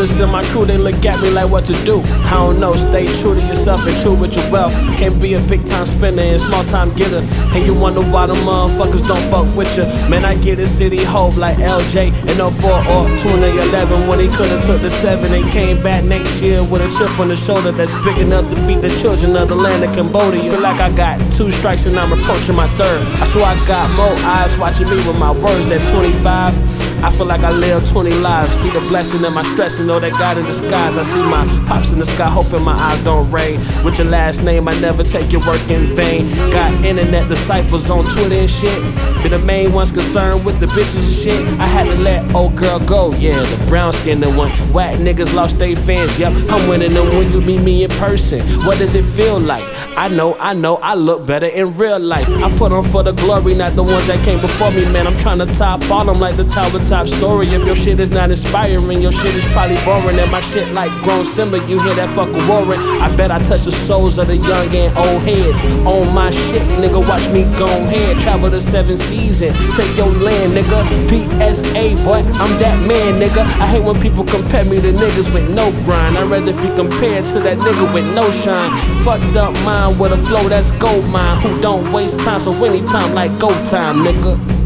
oldest in my crew, they look at me like what to do. I don't know, stay true to yourself and true with your wealth. Can't be a big time spender and small time getter. And you wonder why the motherfuckers don't fuck with you. Man, I get a city hope like LJ in 04 or 2011 when he could've took the 7 and came back next year with a chip on the shoulder that's big enough to feed the children of the land of Cambodia. Feel like I got two strikes and I'm approaching my third. I swear I got more eyes watching me with my words at 25. I feel like I live 20 lives. See the blessing in my stress and know that God in disguise. I see my pops in the sky, hoping my eyes don't rain. With your last name, I never take your work in vain. Got internet disciples on Twitter and shit. Be the main ones concerned with the bitches and shit. I had to let old girl go, yeah, the brown skinned one. Whack niggas lost their fans, yep. I'm winning them when you meet me in person. What does it feel like? I know, I know, I look better in real life. I put on for the glory, not the ones that came before me, man. I'm trying to top all them like the tower top story. If your shit is not inspiring, your shit is probably boring. And my shit like grown Simba, you hear that fucking roaring. I bet I touch the souls of the young and old heads. On my shit, nigga, watch me go ahead. Travel the seven seas and take your land, nigga. PSA, boy, I'm that man, nigga. I hate when people compare me to niggas with no grind. I'd rather be compared to that nigga with no shine. Fucked up mind with a flow that's gold mine. Who don't waste time, so anytime like go time, nigga.